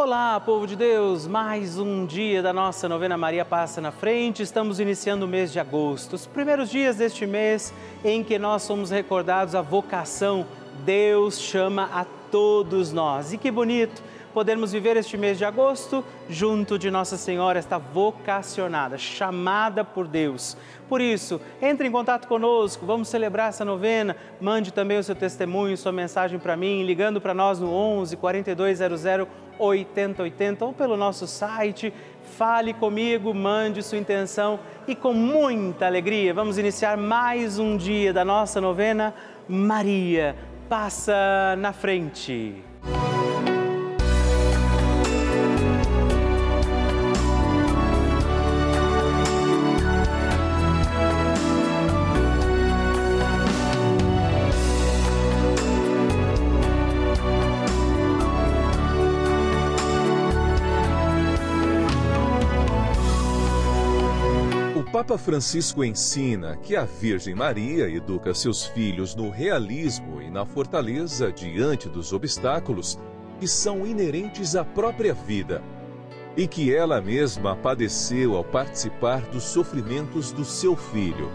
Olá, povo de Deus! Mais um dia da nossa novena Maria Passa na Frente. Estamos iniciando o mês de agosto, os primeiros dias deste mês em que nós somos recordados a vocação. Deus chama a todos nós. E que bonito! podermos viver este mês de agosto junto de Nossa Senhora, esta vocacionada, chamada por Deus. Por isso, entre em contato conosco, vamos celebrar essa novena. Mande também o seu testemunho, sua mensagem para mim, ligando para nós no 11 4200 8080 ou pelo nosso site. Fale comigo, mande sua intenção e com muita alegria vamos iniciar mais um dia da nossa novena. Maria passa na frente. Papa Francisco ensina que a Virgem Maria educa seus filhos no realismo e na fortaleza diante dos obstáculos que são inerentes à própria vida e que ela mesma padeceu ao participar dos sofrimentos do seu filho.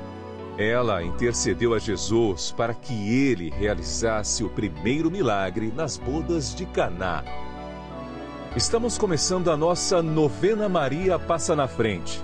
Ela intercedeu a Jesus para que ele realizasse o primeiro milagre nas bodas de Caná. Estamos começando a nossa novena Maria Passa na Frente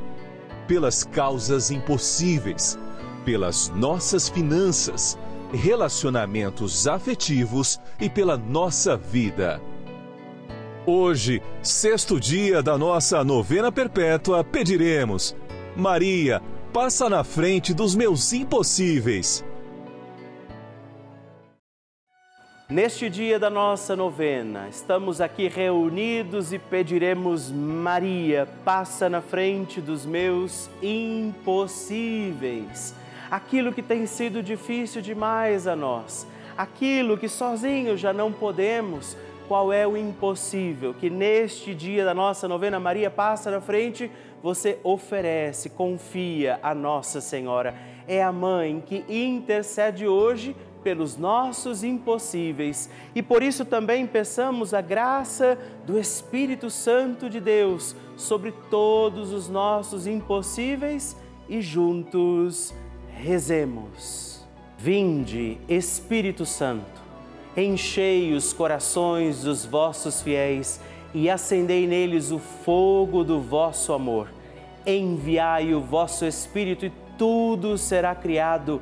pelas causas impossíveis, pelas nossas finanças, relacionamentos afetivos e pela nossa vida. Hoje, sexto dia da nossa novena perpétua, pediremos: Maria, passa na frente dos meus impossíveis. Neste dia da nossa novena, estamos aqui reunidos e pediremos: Maria, passa na frente dos meus impossíveis. Aquilo que tem sido difícil demais a nós, aquilo que sozinhos já não podemos, qual é o impossível que neste dia da nossa novena Maria passa na frente, você oferece, confia a Nossa Senhora. É a mãe que intercede hoje pelos nossos impossíveis e por isso também peçamos a graça do Espírito Santo de Deus sobre todos os nossos impossíveis e juntos rezemos. Vinde, Espírito Santo, enchei os corações dos vossos fiéis e acendei neles o fogo do vosso amor. Enviai o vosso Espírito e tudo será criado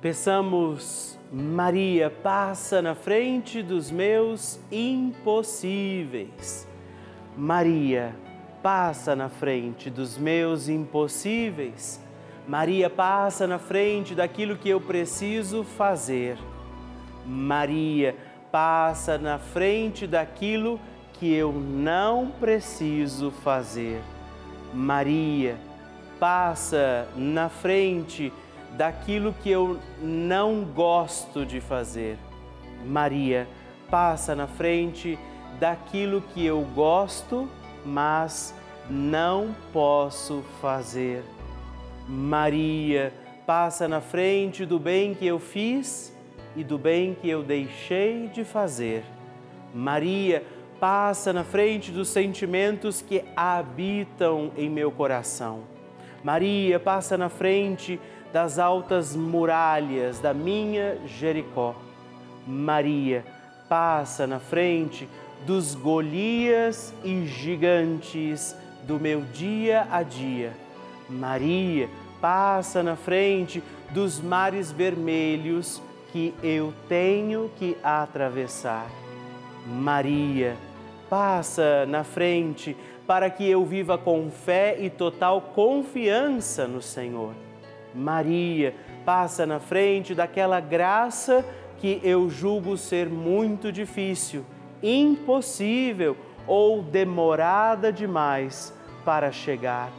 Peçamos, Maria, passa na frente dos meus impossíveis. Maria, passa na frente dos meus impossíveis. Maria, passa na frente daquilo que eu preciso fazer. Maria, passa na frente daquilo que eu não preciso fazer. Maria, passa na frente daquilo que eu não gosto de fazer. Maria, passa na frente daquilo que eu gosto, mas não posso fazer. Maria, passa na frente do bem que eu fiz e do bem que eu deixei de fazer. Maria, passa na frente dos sentimentos que habitam em meu coração. Maria, passa na frente das altas muralhas da minha Jericó. Maria passa na frente dos Golias e gigantes do meu dia a dia. Maria, passa na frente dos mares vermelhos que eu tenho que atravessar. Maria, passa na frente para que eu viva com fé e total confiança no Senhor. Maria, passa na frente daquela graça que eu julgo ser muito difícil, impossível ou demorada demais para chegar.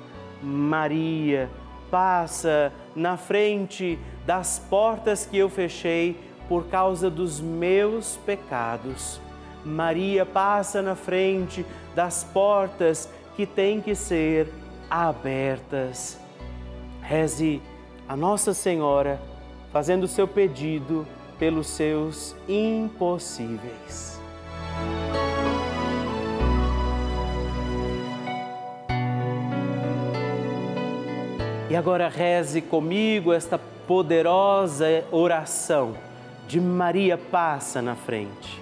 Maria, passa na frente das portas que eu fechei por causa dos meus pecados. Maria passa na frente das portas que têm que ser abertas. Reze a Nossa Senhora fazendo seu pedido pelos seus impossíveis. E agora reze comigo esta poderosa oração de Maria passa na frente.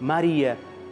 Maria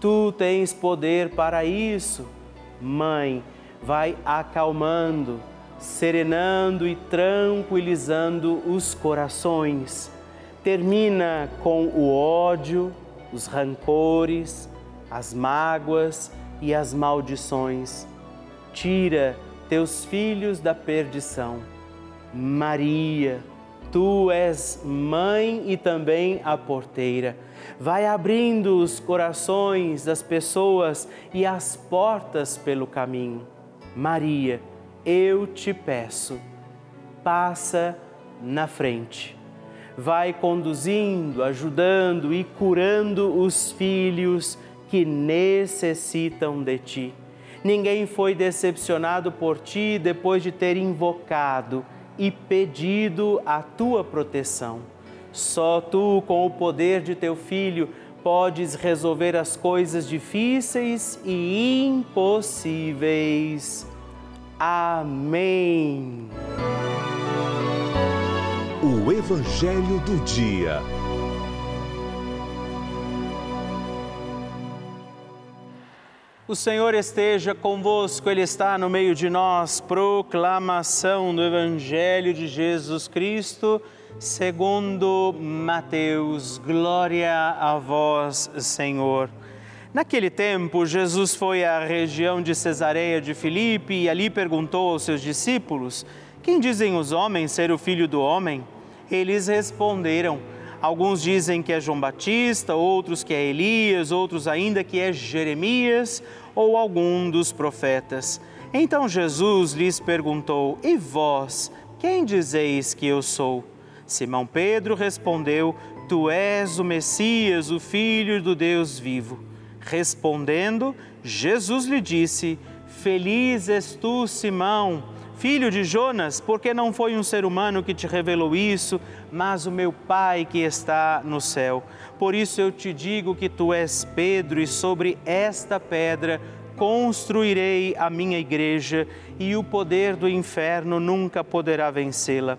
Tu tens poder para isso. Mãe, vai acalmando, serenando e tranquilizando os corações. Termina com o ódio, os rancores, as mágoas e as maldições. Tira teus filhos da perdição. Maria, tu és mãe e também a porteira vai abrindo os corações das pessoas e as portas pelo caminho. Maria, eu te peço, passa na frente. Vai conduzindo, ajudando e curando os filhos que necessitam de ti. Ninguém foi decepcionado por ti depois de ter invocado e pedido a tua proteção só tu, com o poder de teu Filho, podes resolver as coisas difíceis e impossíveis. Amém. O Evangelho do Dia. O Senhor esteja convosco, Ele está no meio de nós. Proclamação do Evangelho de Jesus Cristo segundo Mateus. Glória a vós, Senhor. Naquele tempo, Jesus foi à região de Cesareia de Filipe e ali perguntou aos seus discípulos: Quem dizem os homens ser o filho do homem? Eles responderam: Alguns dizem que é João Batista, outros que é Elias, outros ainda que é Jeremias ou algum dos profetas. Então Jesus lhes perguntou: E vós, quem dizeis que eu sou? Simão Pedro respondeu: Tu és o Messias, o Filho do Deus vivo. Respondendo, Jesus lhe disse: Feliz és tu, Simão, filho de Jonas, porque não foi um ser humano que te revelou isso, mas o meu Pai que está no céu. Por isso eu te digo que tu és Pedro, e sobre esta pedra construirei a minha igreja, e o poder do inferno nunca poderá vencê-la.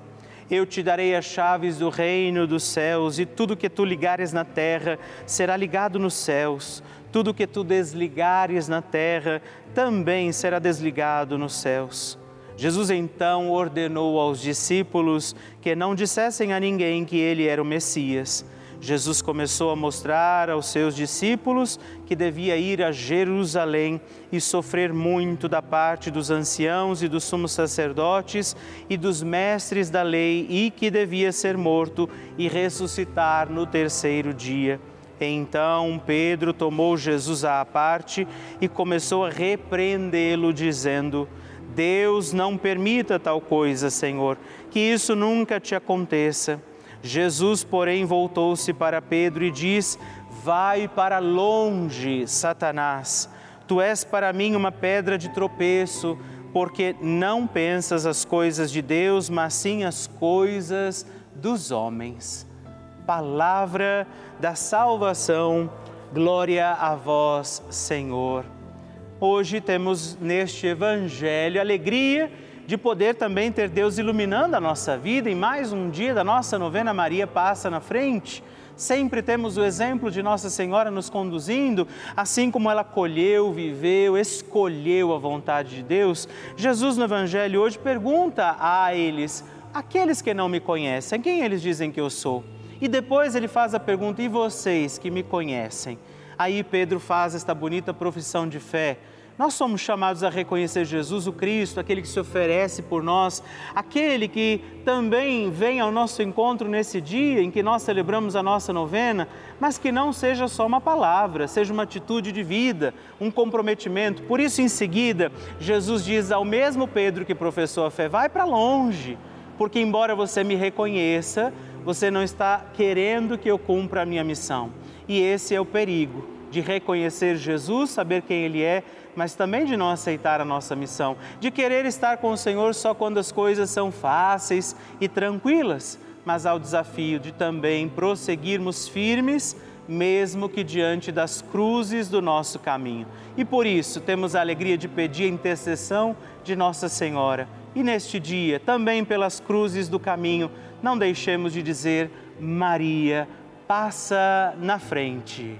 Eu te darei as chaves do reino dos céus, e tudo que tu ligares na terra será ligado nos céus. Tudo que tu desligares na terra também será desligado nos céus. Jesus então ordenou aos discípulos que não dissessem a ninguém que ele era o Messias Jesus começou a mostrar aos seus discípulos que devia ir a Jerusalém e sofrer muito da parte dos anciãos e dos sumos sacerdotes e dos mestres da lei e que devia ser morto e ressuscitar no terceiro dia. Então Pedro tomou Jesus à parte e começou a repreendê-lo, dizendo: Deus não permita tal coisa, Senhor, que isso nunca te aconteça. Jesus, porém, voltou-se para Pedro e diz: Vai para longe, Satanás. Tu és para mim uma pedra de tropeço, porque não pensas as coisas de Deus, mas sim as coisas dos homens. Palavra da salvação, glória a vós, Senhor. Hoje temos neste Evangelho alegria de poder também ter Deus iluminando a nossa vida em mais um dia da nossa novena Maria Passa na Frente. Sempre temos o exemplo de Nossa Senhora nos conduzindo, assim como ela colheu, viveu, escolheu a vontade de Deus. Jesus no Evangelho hoje pergunta a eles, aqueles que não me conhecem, quem eles dizem que eu sou? E depois ele faz a pergunta, e vocês que me conhecem? Aí Pedro faz esta bonita profissão de fé. Nós somos chamados a reconhecer Jesus, o Cristo, aquele que se oferece por nós, aquele que também vem ao nosso encontro nesse dia em que nós celebramos a nossa novena, mas que não seja só uma palavra, seja uma atitude de vida, um comprometimento. Por isso, em seguida, Jesus diz ao mesmo Pedro que professou a fé: vai para longe, porque embora você me reconheça, você não está querendo que eu cumpra a minha missão. E esse é o perigo de reconhecer Jesus, saber quem Ele é, mas também de não aceitar a nossa missão, de querer estar com o Senhor só quando as coisas são fáceis e tranquilas, mas ao desafio de também prosseguirmos firmes, mesmo que diante das cruzes do nosso caminho. E por isso temos a alegria de pedir a intercessão de Nossa Senhora. E neste dia, também pelas cruzes do caminho, não deixemos de dizer: Maria, passa na frente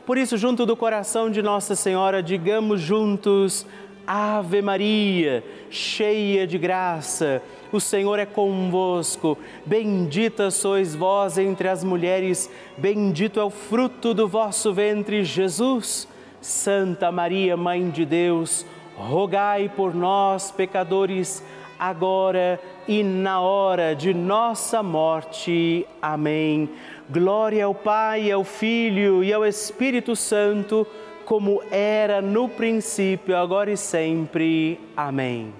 por isso, junto do coração de Nossa Senhora, digamos juntos: Ave Maria, cheia de graça, o Senhor é convosco. Bendita sois vós entre as mulheres, bendito é o fruto do vosso ventre, Jesus. Santa Maria, Mãe de Deus, rogai por nós, pecadores, agora e na hora de nossa morte. Amém. Glória ao Pai, ao Filho e ao Espírito Santo, como era no princípio, agora e sempre. Amém.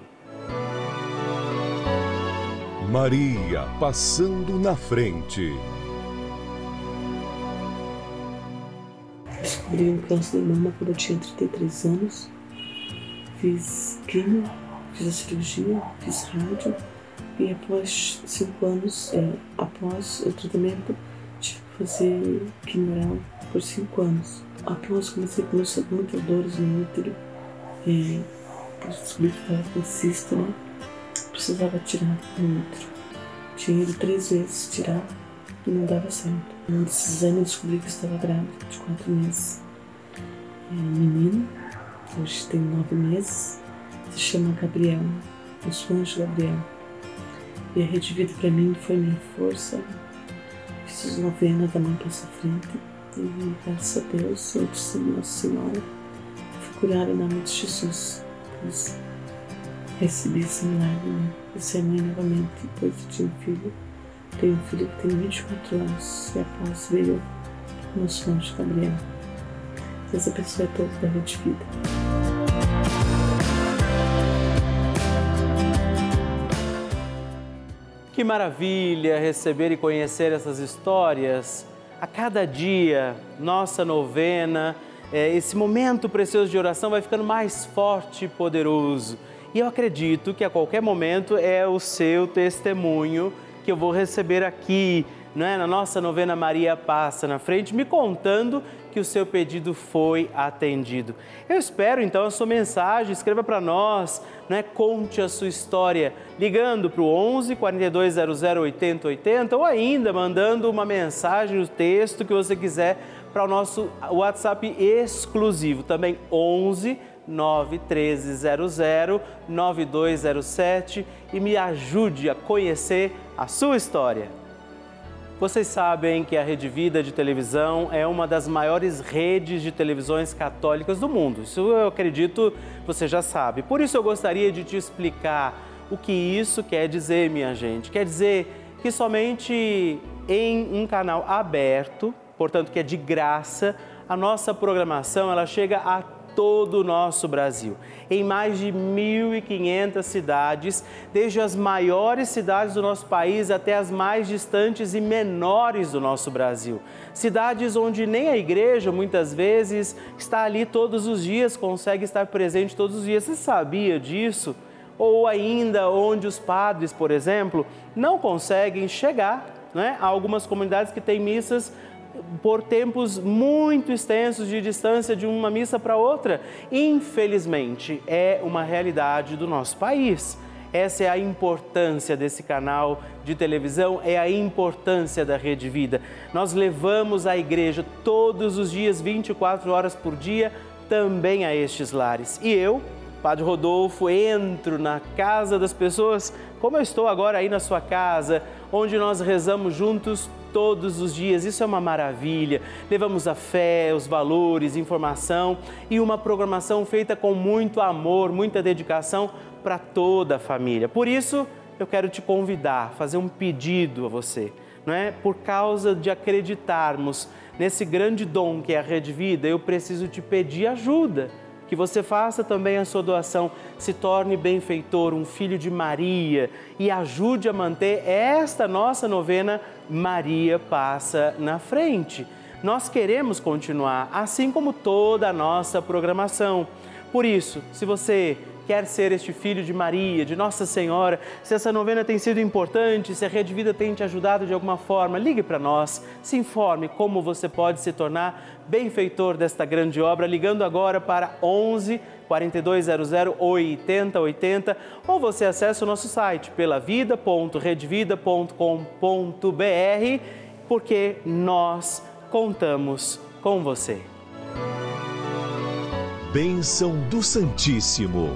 Maria passando na frente. Descobri um câncer de mama quando eu tinha 33 anos. Fiz quimio, fiz a cirurgia, fiz rádio E após cinco anos, é, após o tratamento, fazer quimioral por cinco anos. Após comecei com muitas dores no útero, é, descobri que estava com né? Precisava tirar o útero. Tinha ido três vezes tirar e não dava certo. Um desses exames descobri que estava grávida de quatro meses. É, menino, hoje tem nove meses, se chama Gabriel, o sonho de Gabriel. E a Rede Vida para mim foi minha força. Fiz novena da mãe passa frente. E graças a Deus, eu disse Nossa Senhora, fui curada em nome de Jesus. Pois recebi esse milagre, né? E ser mãe novamente, depois de ter um filho. Tenho um filho que tem 24 anos e após veio o sonho de Gabriel. Essa pessoa é toda da Vida. Que maravilha receber e conhecer essas histórias. A cada dia, nossa novena, é, esse momento precioso de oração vai ficando mais forte e poderoso. E eu acredito que a qualquer momento é o seu testemunho que eu vou receber aqui, é? na nossa novena Maria Passa na frente, me contando que o seu pedido foi atendido. Eu espero então a sua mensagem, escreva para nós, é? conte a sua história, ligando para o 11 4200 8080 ou ainda mandando uma mensagem no texto que você quiser para o nosso WhatsApp exclusivo, também 11 91300 9207 e me ajude a conhecer a sua história. Vocês sabem que a Rede Vida de televisão é uma das maiores redes de televisões católicas do mundo. Isso eu acredito você já sabe. Por isso eu gostaria de te explicar o que isso quer dizer, minha gente. Quer dizer que somente em um canal aberto, portanto que é de graça, a nossa programação ela chega a todo o nosso Brasil, em mais de 1.500 cidades, desde as maiores cidades do nosso país até as mais distantes e menores do nosso Brasil. Cidades onde nem a igreja muitas vezes está ali todos os dias, consegue estar presente todos os dias. Você sabia disso? Ou ainda onde os padres, por exemplo, não conseguem chegar né? Há algumas comunidades que têm missas por tempos muito extensos de distância de uma missa para outra. Infelizmente, é uma realidade do nosso país. Essa é a importância desse canal de televisão, é a importância da Rede Vida. Nós levamos a igreja todos os dias, 24 horas por dia, também a estes lares. E eu, Padre Rodolfo, entro na casa das pessoas, como eu estou agora aí na sua casa, onde nós rezamos juntos todos os dias. Isso é uma maravilha. Levamos a fé, os valores, informação e uma programação feita com muito amor, muita dedicação para toda a família. Por isso, eu quero te convidar, fazer um pedido a você, não é? Por causa de acreditarmos nesse grande dom que é a Rede Vida, eu preciso te pedir ajuda que você faça também a sua doação, se torne benfeitor, um filho de Maria e ajude a manter esta nossa novena Maria Passa na Frente. Nós queremos continuar, assim como toda a nossa programação. Por isso, se você quer ser este filho de Maria, de Nossa Senhora, se essa novena tem sido importante, se a Rede Vida tem te ajudado de alguma forma, ligue para nós, se informe como você pode se tornar benfeitor desta grande obra, ligando agora para 11 4200 8080 ou você acessa o nosso site pelavida.redvida.com.br porque nós contamos com você. Bênção do Santíssimo.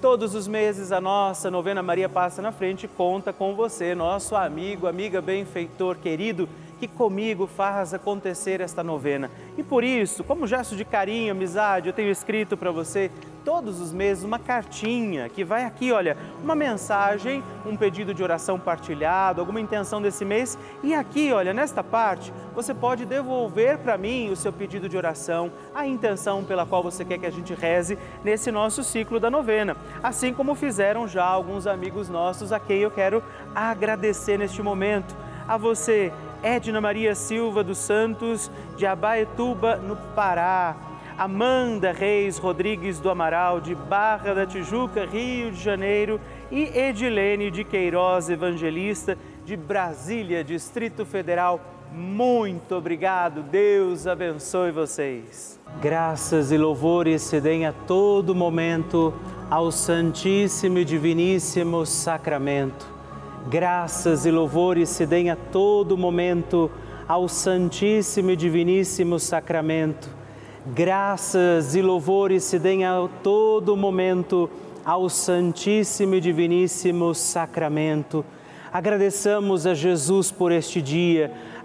Todos os meses a nossa novena Maria Passa na Frente conta com você, nosso amigo, amiga benfeitor querido que comigo faz acontecer esta novena. E por isso, como gesto de carinho, amizade, eu tenho escrito para você todos os meses uma cartinha que vai aqui, olha, uma mensagem, um pedido de oração partilhado, alguma intenção desse mês. E aqui, olha, nesta parte, você pode devolver para mim o seu pedido de oração, a intenção pela qual você quer que a gente reze nesse nosso ciclo da novena. Assim como fizeram já alguns amigos nossos a quem eu quero agradecer neste momento. A você Edna Maria Silva dos Santos, de Abaetuba, no Pará. Amanda Reis Rodrigues do Amaral, de Barra da Tijuca, Rio de Janeiro, e Edilene de Queiroz Evangelista, de Brasília, Distrito Federal. Muito obrigado, Deus abençoe vocês. Graças e louvores se deem a todo momento ao Santíssimo e Diviníssimo Sacramento. Graças e louvores se deem a todo momento ao Santíssimo e Diviníssimo Sacramento graças e louvores se deem a todo momento ao Santíssimo e Diviníssimo Sacramento. Agradeçamos a Jesus por este dia,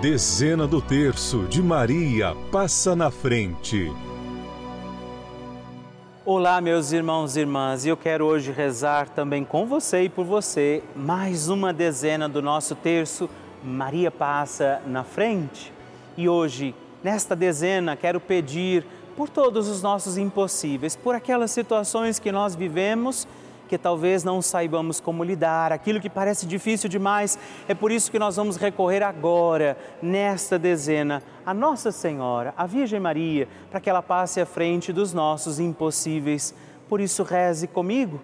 Dezena do terço de Maria passa na frente. Olá, meus irmãos e irmãs, e eu quero hoje rezar também com você e por você mais uma dezena do nosso terço Maria passa na frente. E hoje Nesta dezena, quero pedir por todos os nossos impossíveis, por aquelas situações que nós vivemos que talvez não saibamos como lidar, aquilo que parece difícil demais. É por isso que nós vamos recorrer agora, nesta dezena, a Nossa Senhora, a Virgem Maria, para que ela passe à frente dos nossos impossíveis. Por isso, reze comigo.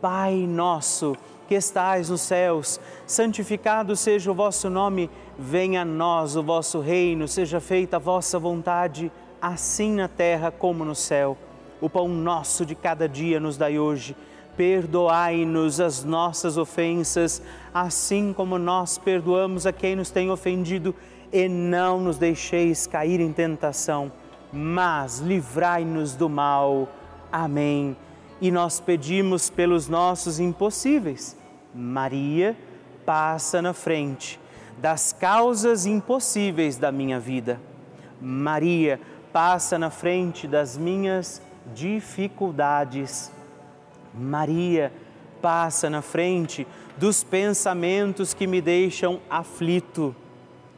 Pai nosso que estais nos céus, santificado seja o vosso nome, venha a nós o vosso reino, seja feita a vossa vontade, assim na terra como no céu. O pão nosso de cada dia nos dai hoje. Perdoai-nos as nossas ofensas, assim como nós perdoamos a quem nos tem ofendido, e não nos deixeis cair em tentação, mas livrai-nos do mal. Amém e nós pedimos pelos nossos impossíveis. Maria passa na frente das causas impossíveis da minha vida. Maria passa na frente das minhas dificuldades. Maria passa na frente dos pensamentos que me deixam aflito.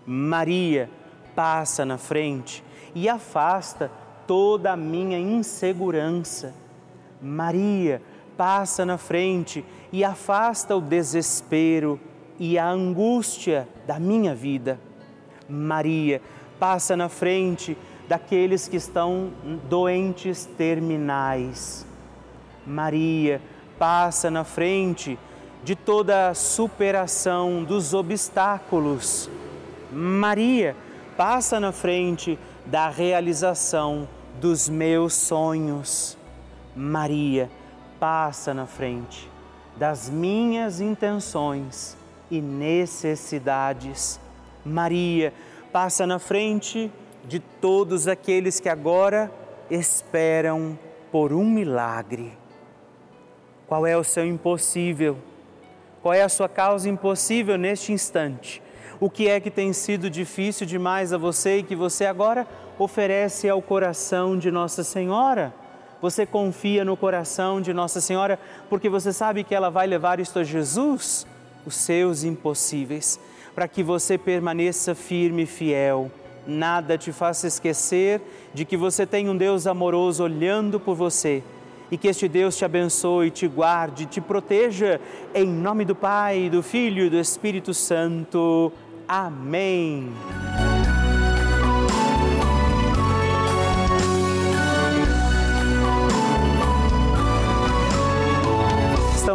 Maria passa na frente e afasta toda a minha insegurança Maria passa na frente e afasta o desespero e a angústia da minha vida. Maria passa na frente daqueles que estão doentes terminais. Maria passa na frente de toda a superação dos obstáculos. Maria passa na frente da realização dos meus sonhos. Maria passa na frente das minhas intenções e necessidades. Maria passa na frente de todos aqueles que agora esperam por um milagre. Qual é o seu impossível? Qual é a sua causa impossível neste instante? O que é que tem sido difícil demais a você e que você agora oferece ao coração de Nossa Senhora? Você confia no coração de Nossa Senhora porque você sabe que ela vai levar isto a Jesus, os seus impossíveis, para que você permaneça firme e fiel. Nada te faça esquecer de que você tem um Deus amoroso olhando por você e que este Deus te abençoe, te guarde, te proteja, em nome do Pai, do Filho e do Espírito Santo. Amém.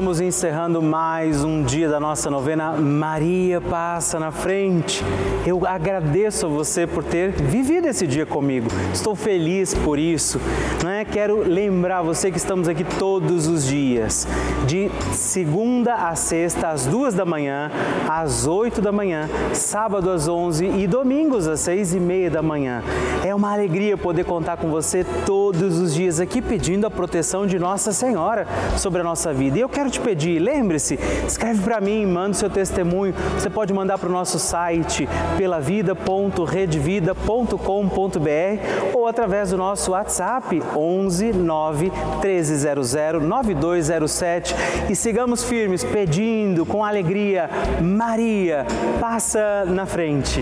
Estamos encerrando mais um dia da nossa novena Maria Passa na Frente. Eu agradeço a você por ter vivido esse dia comigo. Estou feliz por isso. Né? Quero lembrar você que estamos aqui todos os dias, de segunda a sexta, às duas da manhã, às oito da manhã, sábado às onze e domingos às seis e meia da manhã. É uma alegria poder contar com você todos os dias aqui pedindo a proteção de Nossa Senhora sobre a nossa vida. E eu quero te pedir, lembre-se, escreve para mim, manda o seu testemunho. Você pode mandar para o nosso site pelavida.redvida.com.br ou através do nosso WhatsApp 11 9 1300 9207 e sigamos firmes pedindo com alegria, Maria, passa na frente.